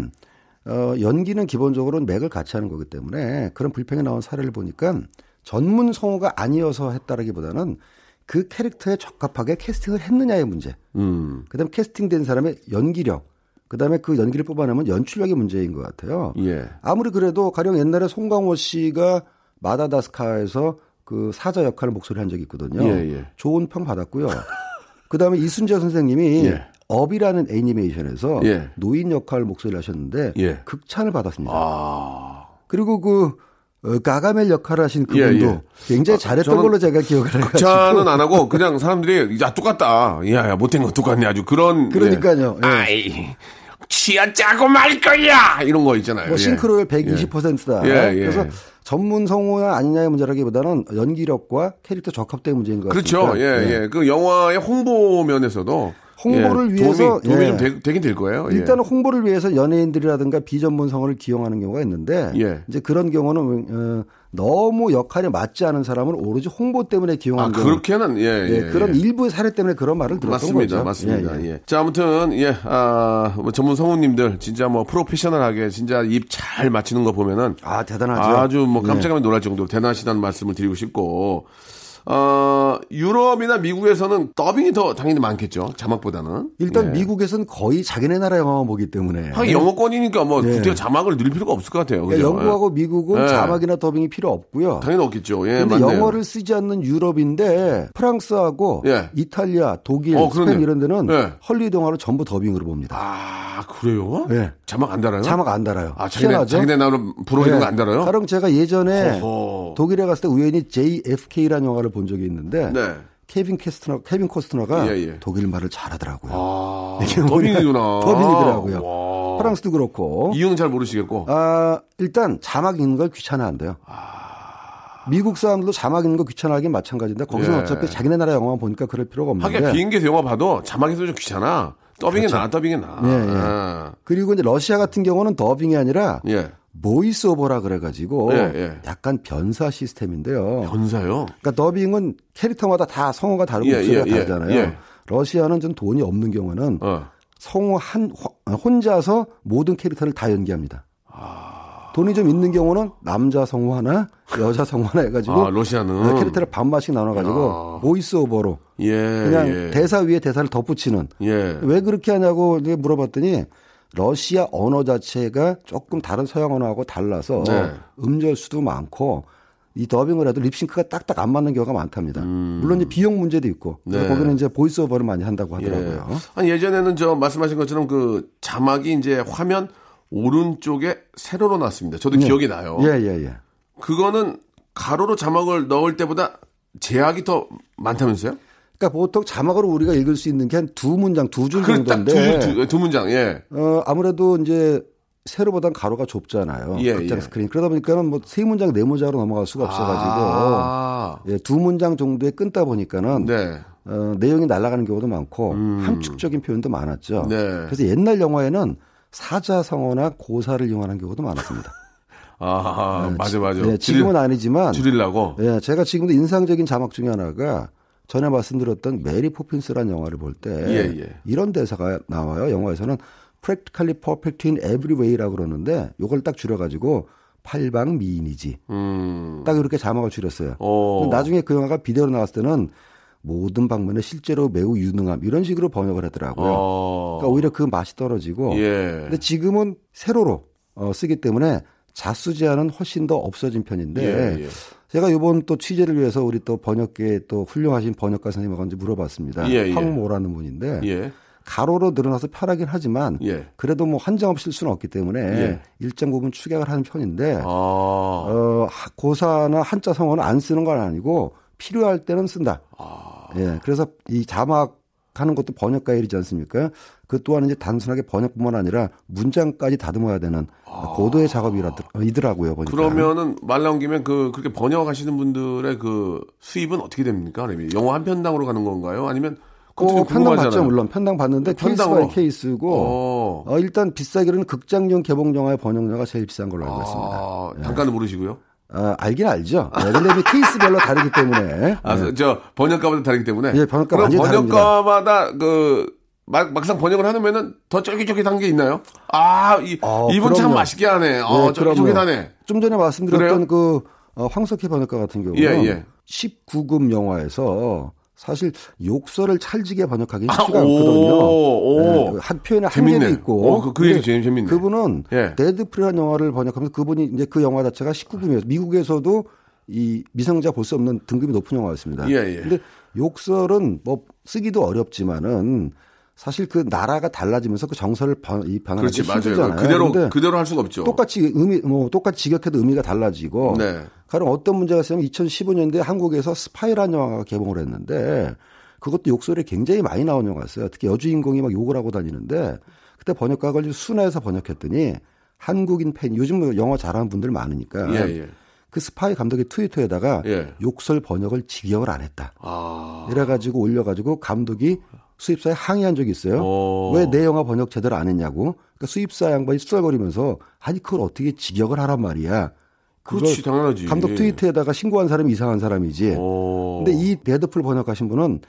어, 연기는 기본적으로 맥을 같이 하는 거기 때문에 그런 불평이 나온 사례를 보니까 전문 성우가 아니어서 했다라기보다는 그 캐릭터에 적합하게 캐스팅을 했느냐의 문제. 음. 그다음에 캐스팅된 사람의 연기력. 그다음에 그 연기를 뽑아내면 연출력의 문제인 것 같아요. 예. 아무리 그래도 가령 옛날에 송강호 씨가 마다다스카에서 그 사자 역할을 목소리 한 적이 있거든요. 예, 예. 좋은 평 받았고요. 그다음에 이순재 선생님이 예. 업이라는 애니메이션에서 예. 노인 역할 목소리를 하셨는데 예. 극찬을 받았습니다. 아. 그리고 그 어, 가가멜 역할을 하신 예, 그분도 예. 굉장히 잘했던 저는 걸로 제가 기억을 해가지고 극찬은 안 하고 그냥 사람들이 야 똑같다. 야, 야 못된 거 똑같네. 아주 그런 그러니까요. 예. 예. 아이. 치아 짜고 말 거야. 이런 거 있잖아요. 뭐 예. 싱크로율 120%다. 예, 예. 그래서 전문 성우나 아니냐의 문제라기보다는 연기력과 캐릭터 적합도의 문제인 것 같습니다. 그렇죠. 예, 예. 그 영화의 홍보 면에서도 홍보를 예, 위해서, 도움이, 도움이 예. 좀 되, 되긴 될 거예요. 예. 일단은 홍보를 위해서 연예인들이라든가 비전문 성우를 기용하는 경우가 있는데 예. 이제 그런 경우는 어, 너무 역할에 맞지 않은 사람을 오로지 홍보 때문에 아, 기용하는 경우 그렇게는 예, 예, 예, 그런 예. 일부의 사례 때문에 그런 말을 들었던 맞습니다, 거죠. 맞습니다. 예. 자, 아무튼 예, 아, 뭐 전문 성우님들 진짜 뭐 프로페셔널하게 진짜 입 잘 맞히는 거 보면은 아 대단하죠. 아주 뭐 예. 깜짝하면 놀랄 정도로 대단하시다는 말씀을 드리고 싶고, 어, 유럽이나 미국에서는 더빙이 더 당연히 많겠죠. 자막보다는. 일단 예. 미국에서는 거의 자기네 나라 영화만 보기 때문에 하긴 영어권이니까 뭐 예. 굳이 자막을 넣을 필요가 없을 것 같아요. 그러니까 그죠? 영국하고 미국은 예. 자막이나 더빙이 필요 없고요. 당연히 없겠죠. 예, 근데 맞네요. 영어를 쓰지 않는 유럽인데 프랑스하고 예. 이탈리아, 독일, 어. 스페인 이런 데는 예. 헐리우드 영화를 전부 더빙으로 봅니다. 아, 그래요? 예. 자막 안 달아요? 자막 안 달아요. 아, 자기네, 희한하죠? 자기네 나름 부러 있는 거안 달아요? 가령 제가 예전에 허허. 독일에 갔을 때 우연히 JFK라는 영화를 본 적이 있는데 네. 케빈 캐스트너, 케빈 코스트너가 예, 예. 독일 말을 잘하더라고요. 아, 더빙이구나. 더빙이더라고요. 와. 프랑스도 그렇고. 이유는 잘 모르시겠고. 아, 일단 자막 읽는 걸 귀찮아한대요. 미국 사람들도 자막 읽는 거 귀찮아하긴 마찬가지인데 거기서 예. 는 어차피 자기네 나라 영화만 보니까 그럴 필요가 없는데. 하긴 비행기에서 영화 봐도 자막에서 좀 귀찮아. 더빙이 나, 더빙이 나. 그렇죠. 예, 예. 아. 그리고 이제 러시아 같은 경우는 더빙이 아니라 예. voice over라 그래가지고 예, 예. 약간 변사 시스템인데요. 변사요? 그러니까 더빙은 캐릭터마다 다 성우가 다르고 예, 목소리가 예, 예, 다르잖아요. 예. 러시아는 좀 돈이 없는 경우는 어. 성우 한 호- 혼자서 모든 캐릭터를 다 연기합니다. 아. 돈이 좀 있는 경우는 남자 성우 하나, 여자 성우 하나 해가지고 아, 러시아는? 캐릭터를 반반씩 나눠가지고 야. voice over로 예. 그냥 예. 대사 위에 대사를 덧붙이는 예. 왜 그렇게 하냐고 물어봤더니 러시아 언어 자체가 조금 다른 서양 언어하고 달라서 네. 음절 수도 많고 이 더빙을 해도 립싱크가 딱딱 안 맞는 경우가 많답니다. 물론 이제 비용 문제도 있고 음. 네. 거기는 이제 voice over를 많이 한다고 하더라고요. 예. 아니 예전에는 저 말씀하신 것처럼 그 자막이 이제 화면 오른쪽에 세로로 났습니다. 저도 기억이 나요. 예, 예, 예. 그거는 가로로 자막을 넣을 때보다 제약이 더 많다면서요? 그러니까 보통 자막으로 우리가 읽을 수 있는 게 한 두 문장, 두줄그딱 두, 정도인데 두, 두 문장, 예. 어, 아무래도 이제 세로보단 가로가 좁잖아요. 예, 극장 예. 스크린. 그러다 보니까는 뭐 세 문장, 네 문장으로 넘어갈 수가 없어가지고 아, 예, 두 문장 정도에 끊다 보니까는 네. 어, 내용이 날아가는 경우도 많고 함축적인 표현도 많았죠. 음. 네. 그래서 옛날 영화에는 사자성어나 고사를 이용하는 경우도 많았습니다. 아, 맞아, 맞아. 예, 지금은 아니지만 줄이려고. 예, 제가 지금도 인상적인 자막 중에 하나가 전에 말씀드렸던 메리 포핀스라는 영화를 볼때 예, 예. 이런 대사가 나와요. 영화에서는 practically perfect in every way라고 그러는데 요걸 딱 줄여가지고 팔방 미인이지. 음. 딱 이렇게 자막을 줄였어요. 나중에 그 영화가 비디오로 나왔을 때는 모든 방면에 실제로 매우 유능함 이런 식으로 번역을 하더라고요. 어. 그러니까 오히려 그 맛이 떨어지고. 예. 근데 지금은 세로로 어, 쓰기 때문에 자수 제한은 훨씬 더 없어진 편인데 예, 예. 제가 이번 또 취재를 위해서 우리 또 번역계 또 훌륭하신 번역가 선생님하고 물어봤습니다. 예, 예. 황모라는 분인데 예. 가로로 늘어나서 편하긴 하지만 예. 그래도 뭐 한정 없이 쓸 수는 없기 때문에 예. 일정 부분 축약을 하는 편인데 아. 어, 하- 고사나 한자 성어는 안 쓰는 건 아니고 필요할 때는 쓴다. 아. 예. 그래서 이 자막 하는 것도 번역가의 일이지 않습니까? 그 또한 이제 단순하게 번역뿐만 아니라 문장까지 다듬어야 되는 고도의 작업이더라고요. 보니까. 아. 그러면은 말 나온 김에 그 그렇게 번역하시는 분들의 그 수입은 어떻게 됩니까? 영화 한 편당으로 가는 건가요? 아니면 좀 편당. 받죠, 물론. 편당 받는데 편당으로. case by case고, 어. 어, 일단 비싸기로는 극장용 개봉 영화의 번역료가 제일 비싼 걸로 알고 있습니다. 아, 단가는 모르시고요? 아, 알긴 알죠. 네, 근데 케이스별로 다르기 때문에. 아, 네. 저 번역가마다 다르기 때문에. 예, 번역가 번역가마다 그 막, 막상 번역을 하면은 더 쫄깃쫄깃한 게 있나요? 아, 이, 어, 이분 참 그럼요. 맛있게 하네. 어, 네, 쫄깃쫄깃하네. 좀 전에 말씀드렸던 그래요? 그 어, 황석희 번역가 같은 경우는 예, 예. 19금 영화에서 사실 욕설을 찰지게 번역하기 아, 쉽지가 오, 않거든요. 오. 네, 한 표현에. 한계도 있고. 어, 그- 그 얘기 재밌- 재밌네. 그분은 예. 데드풀이라는 영화를 번역하면서 그분이 이제 그 영화 자체가 19금이었어요. 미국에서도 이 미성자 볼 수 없는 등급이 높은 영화였습니다. 예, 예. 근데 욕설은 뭐 쓰기도 어렵지만은 사실 그 나라가 달라지면서 그 정서를 번, 이 변화하기 그렇지, 맞아요. 그대로, 그대로 할 수가 없죠. 똑같이 의미 뭐 똑같이 직역해도 의미가 달라지고 네. 가령 어떤 문제가 있으면 2015년도에 한국에서 스파이라는 영화가 개봉을 했는데 그것도 욕설이 굉장히 많이 나온 영화였어요. 특히 여주인공이 막 욕을 하고 다니는데 그때 번역가가 좀 순화해서 번역했더니 한국인 팬 요즘 뭐 영어 잘하는 분들 많으니까 예, 예. 그 스파이 감독의 트위터에다가 예. 욕설 번역을 직역을 안 했다. 아. 이래가지고 올려가지고 감독이 수입사에 항의한 적이 있어요. 오. 왜 내 영화 번역 제대로 안 했냐고. 그러니까 수입사 양반이 투덜거리면서 아니 그걸 어떻게 직역을 하란 말이야. 그렇지, 당연하지. 감독 트위터에다가 신고한 사람이 이상한 사람이지. 오. 근데 이 데드풀 번역하신 분은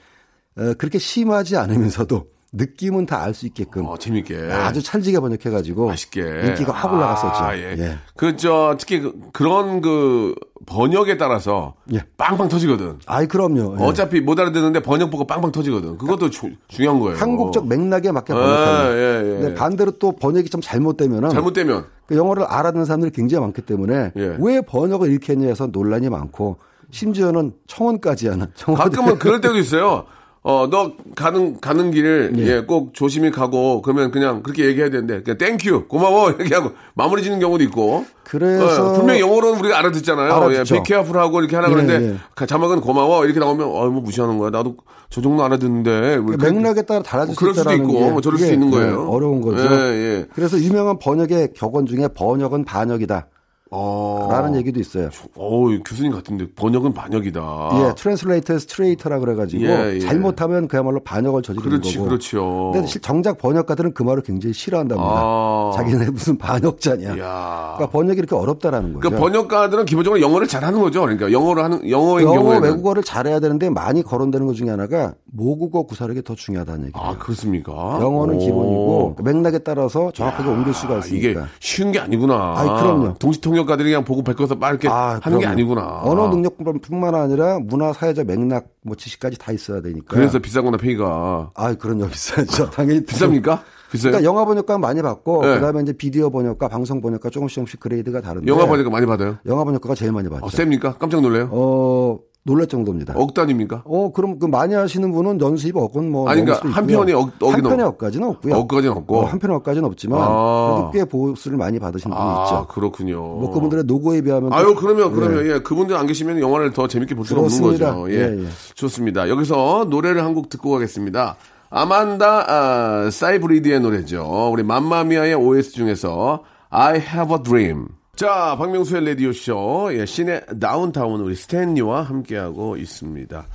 어, 그렇게 심하지 않으면서도 느낌은 다 알 수 있게끔 어, 재밌게. 아주 찰지게 번역해가지고 맛있게. 인기가 확 올라갔었죠. 아, 예. 예. 그, 저, 특히 그, 그런 그 번역에 따라서 예. 빵빵 터지거든. 아이 그럼요. 예. 어차피 못 알아듣는데 번역 보고 빵빵 터지거든. 그것도 주- 중요한 거예요. 한국적 맥락에 맞게 예, 번역하는. 예, 예. 근데 반대로 또 번역이 좀 잘못되면은 잘못되면 그 영어를 알아듣는 사람들이 굉장히 많기 때문에 예. 왜 번역을 이렇게 했냐 해서 논란이 많고 심지어는 청원까지 하는 청와대 가끔은 그럴 때도 있어요. 어, 너 가는, 가는 길, 예, 꼭 조심히 가고, 그러면 그냥 그렇게 얘기해야 되는데, 그냥 thank you, 고마워, 이렇게 하고 마무리 짓는 경우도 있고. 그래서 어, 분명히 영어로는 우리가 알아듣잖아요. 알아듣죠. 예, be careful 하고 이렇게 하라 예, 그러는데, 예. 가- 자막은 고마워, 이렇게 나오면, 어, 뭐 무시하는 거야. 나도 저 정도 알아듣는데. 그렇게- 맥락에 따라 달라질 뭐 그럴 수 수도 있고, 게뭐 저럴 수 있는 네, 거예요. 어려운 거죠. 예, 예. 그래서 유명한 번역의 격언 중에 번역은 반역이다. 어. 라는 얘기도 있어요. 어우, 교수님 같은데, 번역은 반역이다. 예, translator's traitor라 그래가지고 아. 예, 예. 잘못하면 그야말로 반역을 저지르는 그렇지, 거고. 그렇죠. 근데 실- 정작 번역가들은 그 말을 굉장히 싫어한답니다. 아. 자기네 무슨 반역자냐. 이야. 그러니까 번역이 이렇게 어렵다라는 거죠. 그러니까 번역가들은 기본적으로 영어를 잘하는 거죠. 그러니까 영어를 하는 영어인 영어 경우에는 외국어를 잘해야 되는데 많이 거론되는 것 중에 하나가 모국어 구사력이 더 중요하다는 얘기예요. 아 그렇습니까? 영어는 오. 기본이고 맥락에 따라서 정확하게 옮길 수가 있으니까. 이게 쉬운 게 아니구나. 아이, 그럼요. 동시통역가들이 그냥 보고 베껴서 막 이렇게 아, 하는 게 그럼요. 아니구나. 언어 능력뿐만 아니라 문화 사회적 맥락 뭐 지식까지 다 있어야 되니까. 그래서 비싸구나 페이가. 아 그런 요 비싸죠. 당연히 비쌉니까? 글쎄요. 그러니까 영화 번역가 많이 받고 네. 그다음에 이제 비디오 번역가, 방송 번역가 조금씩 조금씩 grade가 다른데 영화 보니까 많이 받아요. 영화 번역가가 제일 많이 받죠. 어, 셉니까? 깜짝 놀래요? 어, 놀랄 정도입니다. 억 단위입니까? 어, 그럼 그 많이 하시는 분은 연수입 억은 뭐 아니, 그러니까 한. 편이 억- 억이 한 넘- 편의 억까지는 없고요. 억까지는 없고. 어, 한 편의 억까지는 없지만 아. 그래도 꽤 보수를 많이 받으신 분이 아, 있죠. 그렇군요. 뭐 그분들의 노고에 비하면 또- 아유, 그러면, 그러면, 예. 예. 그분들 안 계시면 영화를 더 재밌게 볼 수가 그렇습니다. 없는 거죠. 예. 예, 예. 좋습니다. 여기서 노래를 한 곡 듣고 가겠습니다. 아만다, 아, 사이브리드의 노래죠. 우리 맘마미아의 OS 중에서 I have a dream. 자, 박명수의 라디오쇼. 예, 시내 다운타운 우리 스탠리와 함께하고 있습니다.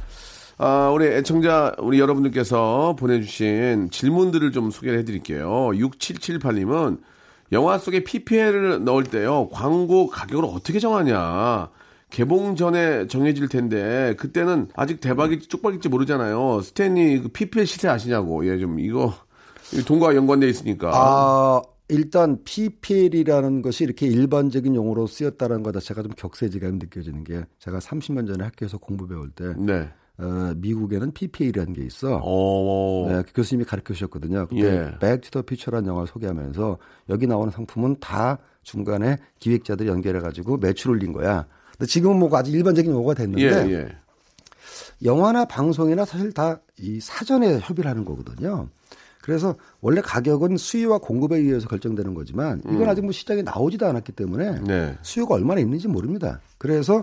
아, 우리 애청자, 우리 여러분들께서 보내주신 질문들을 좀 소개를 해드릴게요. 6778님은 영화 속에 PPL을 넣을 때요, 광고 가격을 어떻게 정하냐. 개봉 전에 정해질 텐데, 그때는 아직 대박일지 쪽박일지 모르잖아요. 스탠리 그 PPL 시세 아시냐고. 예, 좀 이거, 이 돈과 연관돼 있으니까. 아, 일단 PPL이라는 것이 이렇게 일반적인 용어로 쓰였다는 것 자체가 좀 격세지감이 느껴지는 게 제가 30년 전에 학교에서 공부 배울 때 네. 어, 미국에는 PPL이라는 게 있어. 어, 네, 그 교수님이 가르쳐 주셨거든요. 그때 예. 백투더 퓨처라는 영화를 소개하면서 여기 나오는 상품은 다 중간에 기획자들이 연결해 가지고 매출 올린 거야. 근데 지금은 뭐 아주 일반적인 용어가 예, 됐는데 예. 영화나 방송이나 사실 다 이 사전에 협의를 하는 거거든요. 그래서 원래 가격은 수요와 공급에 의해서 결정되는 거지만 이건 아직 뭐 시장에 나오지도 않았기 때문에 음. 네. 수요가 얼마나 있는지 모릅니다. 그래서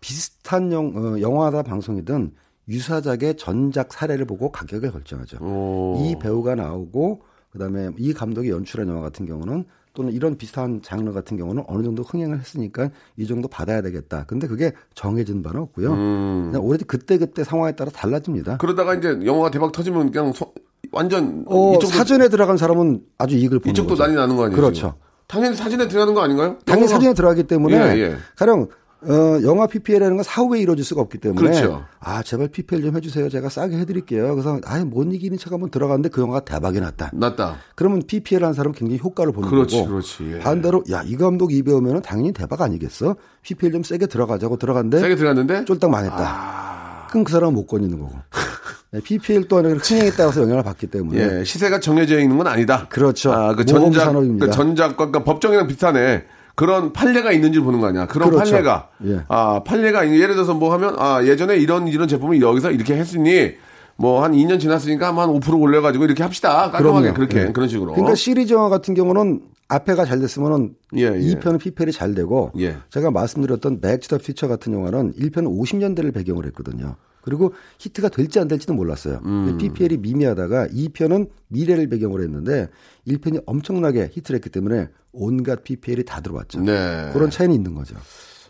비슷한 영, 어, 영화나 방송이든 유사작의 전작 사례를 보고 가격을 결정하죠. 오. 이 배우가 나오고 그다음에 이 감독이 연출한 영화 같은 경우는 또는 이런 비슷한 장르 같은 경우는 어느 정도 흥행을 했으니까 이 정도 받아야 되겠다. 근데 그게 정해진 바는 없고요. 그냥 오로지 그때 그때 상황에 따라 달라집니다. 음. 그러다가 이제 영화가 대박 터지면 그냥 소- 완전 어, 이쪽도 사전에 들어간 사람은 아주 이익을 보는 이쪽도 거죠. 난리 나는 거 아니에요? 그렇죠. 당연히 사진에 들어가는 거 아닌가요? 당연히 영화가- 사전에 들어가기 때문에 예, 예. 가령 어, 영화 PPL이라는 건 사후에 이루어질 수가 없기 때문에 그렇죠. 아 제발 PPL 좀 해주세요. 제가 싸게 해드릴게요. 그래서 아예 못 이기는 척 한번 들어갔는데 그 영화가 대박이 났다. 났다. 그러면 PPL 한 사람은 굉장히 효과를 보는 그렇지, 거고 그렇지. 예. 반대로 야 이 감독 이 배우면 당연히 대박 아니겠어? PPL 좀 세게 들어가자고 들어갔는데 세게 들어갔는데 쫄딱 망했다. 그럼 그 사람은 못 건지는 거고. 네, PPL 또한 흥행에 따라서 영향을 받기 때문에 예, 시세가 정해져 있는 건 아니다. 그렇죠. 아, 그 전작. 그 전작과 그러니까 법정이랑 비슷하네. 그런 판례가 있는지 보는 거 아니야. 그런 그렇죠. 판례가. 예. 아, 판례가, 있- 예를 들어서 뭐 하면, 아, 예전에 이런, 이런 제품을 여기서 이렇게 했으니, 뭐 한 2년 지났으니까 한 5% 올려 가지고 이렇게 합시다. 깔끔하게 그럼요. 그렇게, 예. 그런 식으로. 그러니까 시리즈 영화 같은 경우는 앞에가 잘 됐으면은 예, 예. 2편은 PPL이 잘 되고 예. 제가 말씀드렸던 백투더 퓨처 같은 영화는 1편은 50년대를 배경으로 했거든요. 그리고 히트가 될지 안 될지는 몰랐어요. 음. PPL이 미미하다가 2편은 미래를 배경으로 했는데 1편이 엄청나게 히트를 했기 때문에 온갖 PPL이 다 들어왔죠. 네. 그런 차이는 있는 거죠.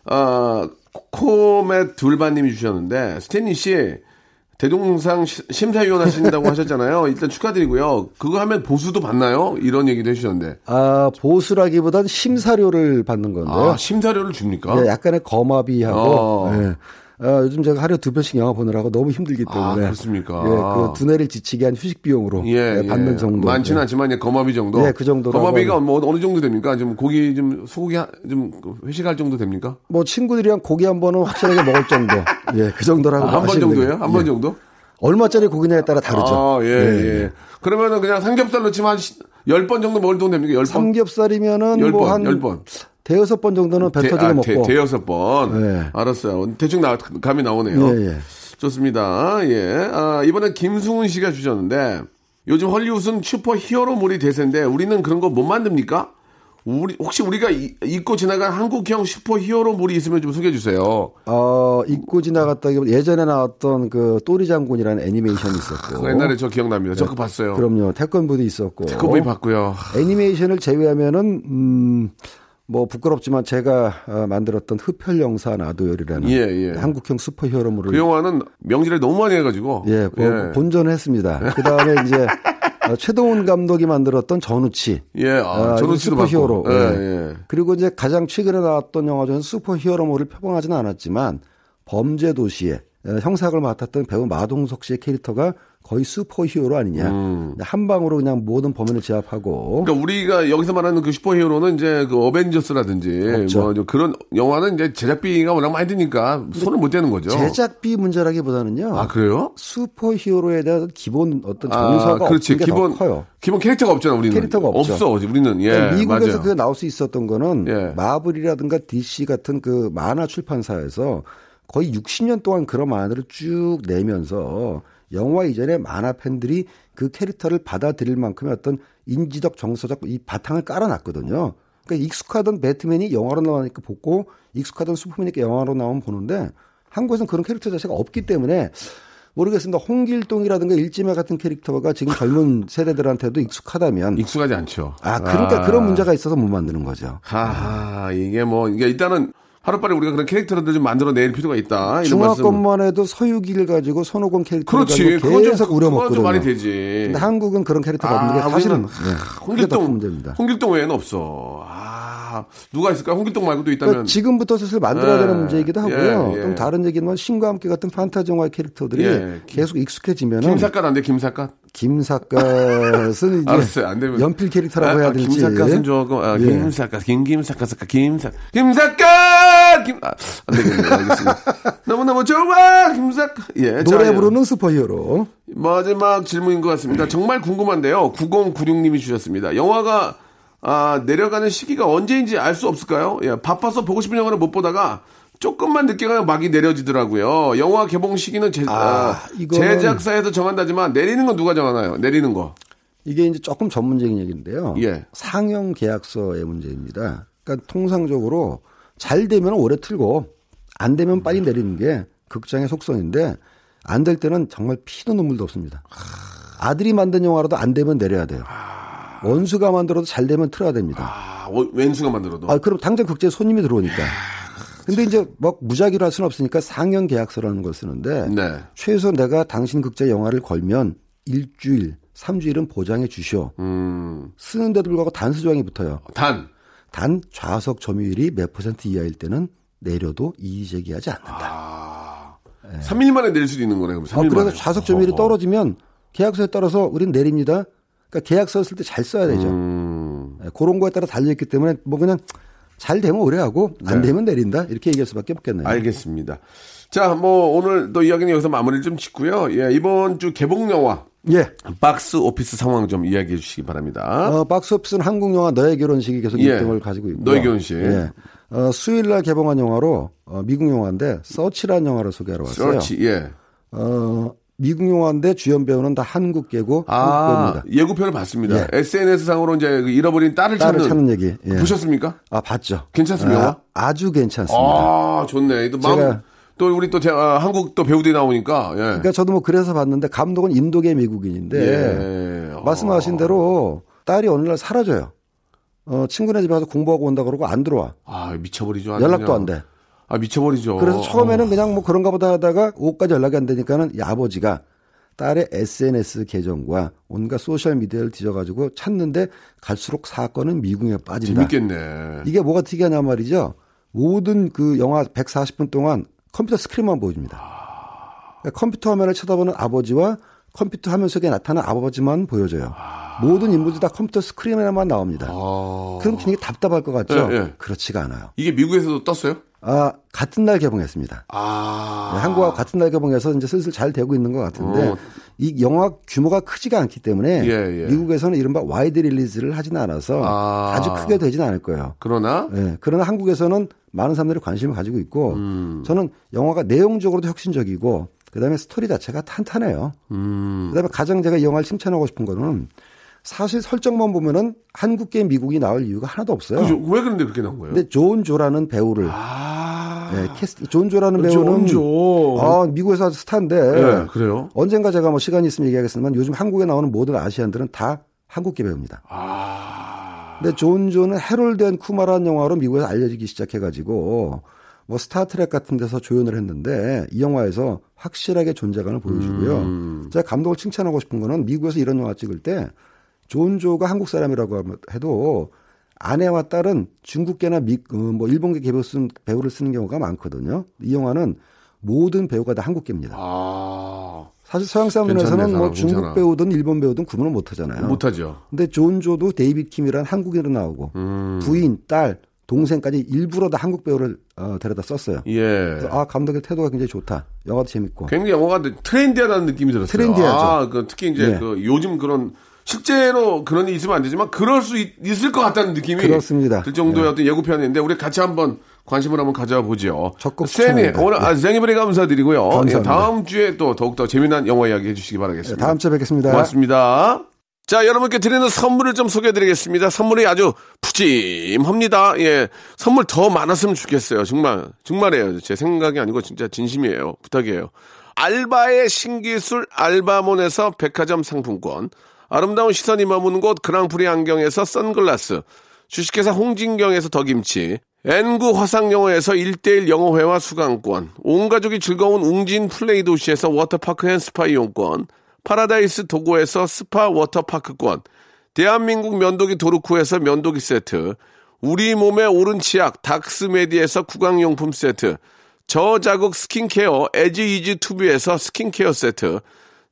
아, 코멧 둘바님이 주셨는데, 스탠리 씨, 대종상 시- 심사위원 하신다고 하셨잖아요. 일단 축하드리고요. 그거 하면 보수도 받나요? 이런 얘기도 해주셨는데. 아, 보수라기보단 심사료를 받는 건데요. 아, 심사료를 줍니까? 예, 약간의 거마비하고 어. 예. 아, 요즘 제가 하루에 두 편씩 영화 보느라고 너무 힘들기 때문에 아, 그렇습니까? 예, 그 두뇌를 지치게 한 휴식 비용으로 예, 예, 받는 예. 정도. 많지는 예. 않지만, 예, 거마비 정도. 예, 그 정도라고 거마비가 하면. 뭐 어느 정도 됩니까? 좀 고기 좀 소고기 하- 좀 회식할 정도 됩니까? 뭐 친구들이랑 고기 한 번은 확실하게 먹을 정도. 예, 그 정도라고 한번 하시면 정도예요? 돼요. 한번 예. 정도? 얼마짜리 고기냐에 따라 다르죠. 아, 예, 예. 그러면은 그냥 삼겹살로 치면 한 10번 정도 먹을 돈 됩니까? 10번? 삼겹살이면은 열뭐 번, 한열 번. 대여섯 번 정도는 배 터지게 아, 먹고. 대, 대여섯 번. 예. 알았어요. 대충 나, 감이 나오네요. 예, 예. 좋습니다. 예. 아, 이번엔 김승훈 씨가 주셨는데, 요즘 헐리우드는 슈퍼 히어로물이 대세인데, 우리는 그런 거 못 만듭니까? 우리, 혹시 우리가 이- 잊고 지나간 한국형 슈퍼 히어로물이 있으면 좀 소개해 주세요. 어, 잊고 지나갔다기보다 예전에 나왔던 그 똘이 장군이라는 애니메이션이 있었고. 그거 옛날에 저 기억납니다. 저 그거 봤어요. 그럼요. 태권브이도 있었고. 그거 봤고요. 애니메이션을 제외하면은 음, 뭐 부끄럽지만 제가 어, 만들었던 흡혈 형사 나도열이라는 예, 예. 한국형 슈퍼 히어로물을 그 영화는 명지를 너무 많이 해가지고. 예, 본- 본전했습니다. 그 다음에 이제 어, 최동훈 감독이 만들었던 전우치. 예, 아, 아, 씨도 슈퍼 히어로. 봤고. 예, 예. 예. 그리고 이제 가장 최근에 나왔던 영화 중에 슈퍼 히어로물을 표방하지는 않았지만 범죄 도시에 어, 형사역을 맡았던 배우 마동석 씨의 캐릭터가 거의 슈퍼히어로 아니냐. 한 방으로 그냥 모든 범인을 제압하고 그러니까 우리가 여기서 말하는 그 슈퍼히어로는 이제 그 어벤져스라든지 없죠. 뭐좀 그런 영화는 이제 제작비가 워낙 많이 드니까 손을 못 대는 거죠. 제작비 문제라기보다는요. 아 그래요? 슈퍼히어로에 대한 기본 어떤 아, 정서가 그렇지. 없는 게 기본 더 커요. 기본 캐릭터가 없잖아 우리는. 캐릭터가 없죠. 없어 우리는 예 그러니까 미국에서 맞아요. 그게 나올 수 있었던 거는 예. 마블이라든가 DC 같은 그 만화 출판사에서 거의 60년 동안 그런 만화를 쭉 내면서 영화 이전에 만화 팬들이 그 캐릭터를 받아들일 만큼의 어떤 인지적 정서적 이 바탕을 깔아놨거든요. 그러니까 익숙하던 배트맨이 영화로 나오니까 보고 익숙하던 슈퍼맨이 영화로 나오면 보는데 한국에서는 그런 캐릭터 자체가 없기 때문에 모르겠습니다. 홍길동이라든가 일지매 같은 캐릭터가 지금 젊은 세대들한테도 익숙하다면 익숙하지 않죠. 아, 그러니까 그런 문제가 있어서 못 만드는 거죠. 하하 이게 뭐 이게 일단은 하루빨리 우리가 그런 캐릭터를 좀 만들어낼 필요가 있다. 중화권만 해도 서유기를 가지고 손오공 캐릭터를 그렇지. 가지고 계속 우려먹거든요. 좀 말이 되지. 근데 한국은 그런 캐릭터가 없는 게 사실은 우리는, 네, 홍길동. 홍길동 외에는 없어. 아 누가 있을까? 홍길동 말고도 있다면 그러니까 지금부터 슬슬 만들어야 예, 되는 문제이기도 하고요. 예, 예. 좀 다른 얘기는 뭐 신과 함께 같은 판타지 영화의 캐릭터들이 예. 계속 익숙해지면은 김삿갓 안 돼? 김삿갓? 김삿갓은 이제 알았어요. 안 되면 연필 캐릭터라고 아, 해야 아, 될지. 김삿갓은 조금 아, 예. 김삿갓 김김삿갓 김김삿 김삿갓 김 아, 안 되겠네요. 알겠습니다. 너무 너무 좋아 김삿갓. 예. 노래 자, 부르는 슈퍼히어로. 마지막 질문인 것 같습니다. 정말 궁금한데요. 9096님이 주셨습니다. 영화가 아, 내려가는 시기가 언제인지 알 수 없을까요? 예, 바빠서 보고 싶은 영화를 못 보다가 조금만 늦게 가면 막이 내려지더라고요. 영화 개봉 시기는 제, 아, 아, 제작사에서 정한다지만 내리는 건 누가 정하나요? 내리는 거. 이게 이제 조금 전문적인 얘기인데요. 예. 상영 계약서의 문제입니다. 그러니까 통상적으로 잘 되면 오래 틀고 안 되면 빨리 내리는 게 극장의 속성인데 안 될 때는 정말 피도 눈물도 없습니다. 아들이 만든 영화라도 안 되면 내려야 돼요. 원수가 만들어도 잘 되면 틀어야 됩니다. 아, 어, 왼수가 만들어도. 아, 그럼 당장 극장에 손님이 들어오니까. 근데 이제 막 무작위로 할 수는 없으니까 상영 계약서라는 걸 쓰는데 네. 최소 내가 당신 극장 영화를 걸면 일주일, 삼주일은 보장해 주시오. 음, 쓰는데도 불구하고 단수 조항이 붙어요. 단. 단 좌석 점유율이 몇 퍼센트 이하일 때는 내려도 이의 제기하지 않는다. 아, 3일 만에 내릴 수도 있는 거네, 그럼 3일 어, 그래서. 좌석 점유율이. 떨어지면 계약서에 따라서 우리는 내립니다. 그러니까 계약서 쓸 때 잘 써야 되죠. 음, 예, 그런 거에 따라 달려있기 때문에 뭐 그냥 잘 되면 오래 하고 안 네. 되면 내린다 이렇게 얘기할 수밖에 없겠네요. 알겠습니다. 자, 뭐, 오늘 또 이야기는 여기서 마무리를 좀 짓고요. 예, 이번 주 개봉 영화, 예. 박스 오피스 상황 좀 이야기해 주시기 바랍니다. 어, 박스 오피스는 한국 영화 너의 결혼식이 계속 예. 1등을 가지고 있고 너의 결혼식. 예. 어, 수요일 날 개봉한 영화로 어, 미국 영화인데 서치라는 영화를 소개하러 왔어요. 서치, 예. 어, 미국 영화인데 주연 배우는 다 한국계고 아, 한국 배우입니다. 예고편을 봤습니다. 예. SNS 상으로 이제 그 잃어버린 딸을 딸을 찾는. 찾는 얘기. 예. 보셨습니까? 아 봤죠. 괜찮습니까? 아, 아주 괜찮습니다. 아, 좋네. 또 마음, 또 우리 또 대- 아, 한국 또 배우들이 나오니까, 예. 그러니까 저도 뭐 그래서 봤는데 감독은 인도계 미국인인데 예. 말씀하신 대로 딸이 어느 날 사라져요. 어, 친구네 집에 가서 공부하고 온다 그러고 안 들어와. 아, 미쳐버리죠. 연락도 그냥. 안 돼. 아, 미쳐버리죠. 그래서 처음에는 그냥 뭐 그런가 보다 하다가 옷까지 연락이 안 되니까는 이 아버지가 딸의 SNS 계정과 온갖 소셜 미디어를 뒤져가지고 찾는데 갈수록 사건은 미궁에 빠진다. 재밌겠네. 이게 뭐가 특이하냐 말이죠. 모든 그 영화 140분 동안 컴퓨터 스크린만 보여줍니다. 그러니까 컴퓨터 화면을 쳐다보는 아버지와 컴퓨터 화면 속에 나타난 아버지만 보여줘요. 모든 인물들이 다 컴퓨터 스크린에만 나옵니다. 아. 그럼 굉장히 답답할 것 같죠? 예, 예. 그렇지가 않아요. 이게 미국에서도 떴어요? 아, 같은 날 개봉했습니다. 아. 네, 한국과 같은 날 개봉해서 이제 슬슬 잘 되고 있는 것 같은데 어. 이 영화 규모가 크지가 않기 때문에 예, 예. 미국에서는 이른바 wide release를 하지는 않아서 아. 아. 주 크게 되지는 않을 거예요. 그러나, 예, 그러나 한국에서는 많은 사람들이 관심을 가지고 있고 음. 저는 영화가 내용적으로도 혁신적이고 그다음에 스토리 자체가 탄탄해요. 음. 그다음에 가장 제가 이 영화를 칭찬하고 싶은 거는 사실 설정만 보면은 한국계 미국인이 나올 이유가 하나도 없어요. 그죠? 왜 그런데 그렇게 나온 거예요? 근데 존 조라는 배우를 아. 예, 캐스팅 존 조라는 배우는 존조. 아, 미국에서 아주 스타인데 예, 그래요? 언젠가 제가 뭐 시간이 있으면 얘기하겠지만 요즘 한국에 나오는 모든 Asian들은 다 한국계 배우입니다. 아. 근데 존 조는 해롤드 앤 쿠마라는 영화로 미국에서 알려지기 시작해 가지고 뭐 스타트렉 같은 데서 조연을 했는데 이 영화에서 확실하게 존재감을 보여주고요. 음. 제가 감독을 칭찬하고 싶은 거는 미국에서 이런 영화 찍을 때 존 조가 한국 사람이라고 해도 아내와 딸은 중국계나 미, 어, 뭐 일본계 배우 쓴, 배우를 쓰는 경우가 많거든요. 이 영화는 모든 배우가 다 한국계입니다. 아, 사실 서양 사람들에서는 뭐 사람, 중국 괜찮아. 배우든 일본 배우든 구분을 못 하잖아요. 못 하죠. 근데 존 조도 데이빗 킴이라는 한국인으로 나오고 음. 부인, 딸, 동생까지 일부러 다 한국 배우를 어, 데려다 썼어요. 예. 아 감독의 태도가 굉장히 좋다. 영화도 재밌고. 굉장히 영화가 트렌디하다는 느낌이 들었어요. 트렌디하죠. 아, 그 특히 이제 예. 그 요즘 그런 실제로 그런 일이 있으면 안 되지만 그럴 수 있, 을것 같다는 느낌이 그렇습니다. 들 정도의 예. 어떤 예고편인데 우리 같이 한번 관심을 한번 가져보죠. 적극 세니. 오늘 아, 생이브리 감사드리고요. 감사합니다. 예, 다음 주에 또 더욱더 재미난 영화 이야기 해주시기 바라겠습니다. 네, 다음 주에 뵙겠습니다. 고맙습니다. 자, 여러분께 드리는 선물을 좀 소개해 드리겠습니다. 선물이 아주 푸짐합니다. 예. 선물 더 많았으면 좋겠어요. 정말, 정말이에요. 제 생각이 아니고 진짜 진심이에요. 부탁이에요. 알바의 신기술 알바몬에서 백화점 상품권. 아름다운 시선이 머무는 곳 그랑프리 안경에서 선글라스. 주식회사 홍진경에서 더김치. N구 화상영어에서 1대1 영어회화 수강권. 온 가족이 즐거운 웅진 플레이 도시에서 워터파크 and 스파 이용권. 파라다이스 도고에서 스파 워터파크권. 대한민국 면도기 도루코에서 면도기 세트. 우리 몸의 오른 치약 닥스메디에서 구강용품 세트. 저자극 스킨케어 에지이지 투비에서 스킨케어 세트.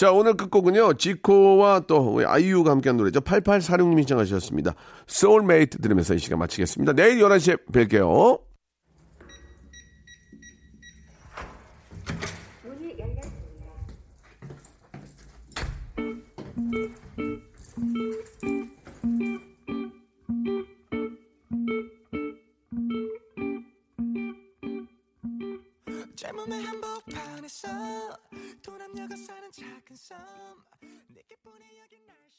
자, 오늘 끝곡은요, 지코와 또 아이유가 함께한 노래죠. 8846님이 신청하셨습니다. 소울메이트 들으면서 이 시간 마치겠습니다. 내일 11시에 뵐게요. 젊음의 한복판에서 돈 남녀가 사는 작은 섬. 내게 뿐이 여긴 날씨가